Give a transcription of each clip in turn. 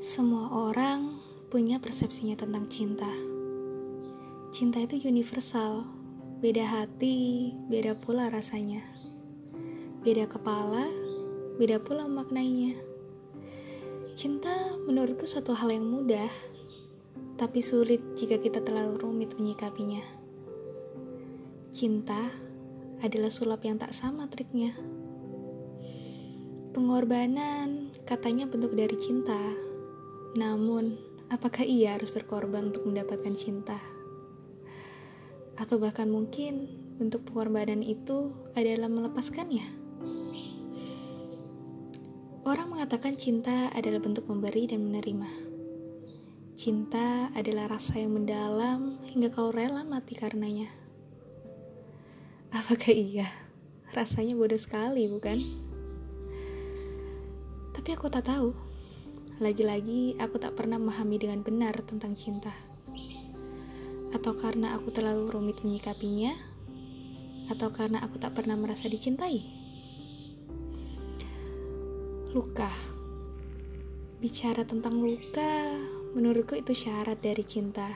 Semua orang punya persepsinya tentang cinta. Cinta itu universal, beda hati, beda pula rasanya. Beda kepala, beda pula maknanya. Cinta menurutku suatu hal yang mudah, tapi sulit jika kita terlalu rumit menyikapinya. Cinta adalah sulap yang tak sama triknya. Pengorbanan katanya bentuk dari cinta namun, apakah ia harus berkorban untuk mendapatkan cinta? Atau bahkan mungkin bentuk pengorbanan itu adalah melepaskannya? Orang mengatakan cinta adalah bentuk memberi dan menerima. Cinta adalah rasa yang mendalam hingga kau rela mati karenanya. Apakah iya? Rasanya bodoh sekali, bukan? Tapi aku tak tahu. Lagi-lagi, aku tak pernah memahami dengan benar tentang cinta. Atau karena aku terlalu rumit menyikapinya, atau karena aku tak pernah merasa dicintai. Luka. Bicara tentang luka, menurutku itu syarat dari cinta.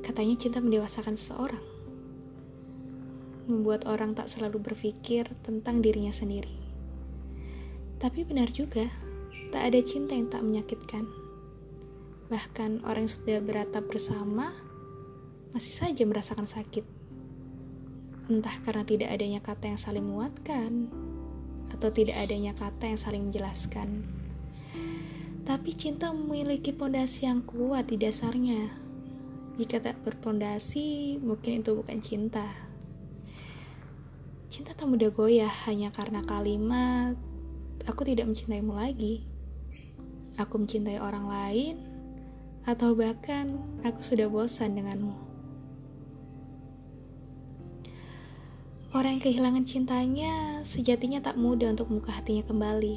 Katanya cinta mendewasakan seseorang. Membuat orang tak selalu berpikir tentang dirinya sendiri. Tapi benar juga, Tak ada cinta yang tak menyakitkan. Bahkan orang yang sudah beratap bersama masih saja merasakan sakit. Entah karena tidak adanya kata yang saling menguatkan atau tidak adanya kata yang saling menjelaskan. Tapi cinta memiliki pondasi yang kuat di dasarnya. Jika tak berpondasi, mungkin itu bukan cinta. Cinta tak mudah goyah hanya karena kalimat aku tidak mencintaimu lagi. Aku mencintai orang lain, atau bahkan aku sudah bosan denganmu. Orang yang kehilangan cintanya sejatinya tak mudah untuk membuka hatinya kembali.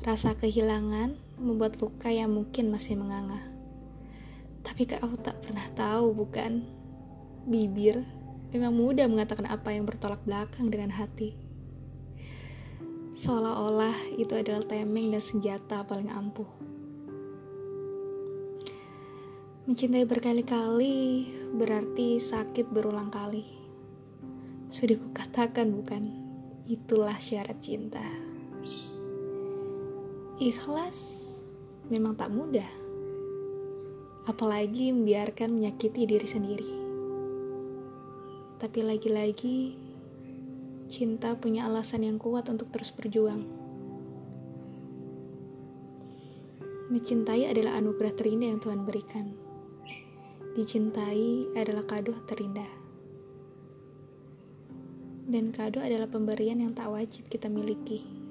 Rasa kehilangan membuat luka yang mungkin masih menganga. Tapi kau tak pernah tahu, bukan? Bibir memang mudah mengatakan apa yang bertolak belakang dengan hati seolah-olah itu adalah temeng dan senjata paling ampuh. Mencintai berkali-kali berarti sakit berulang kali. Sudah kukatakan bukan? Itulah syarat cinta. Ikhlas memang tak mudah. Apalagi membiarkan menyakiti diri sendiri. Tapi lagi-lagi cinta punya alasan yang kuat untuk terus berjuang. Mencintai adalah anugerah terindah yang Tuhan berikan. Dicintai adalah kado terindah. Dan kado adalah pemberian yang tak wajib kita miliki.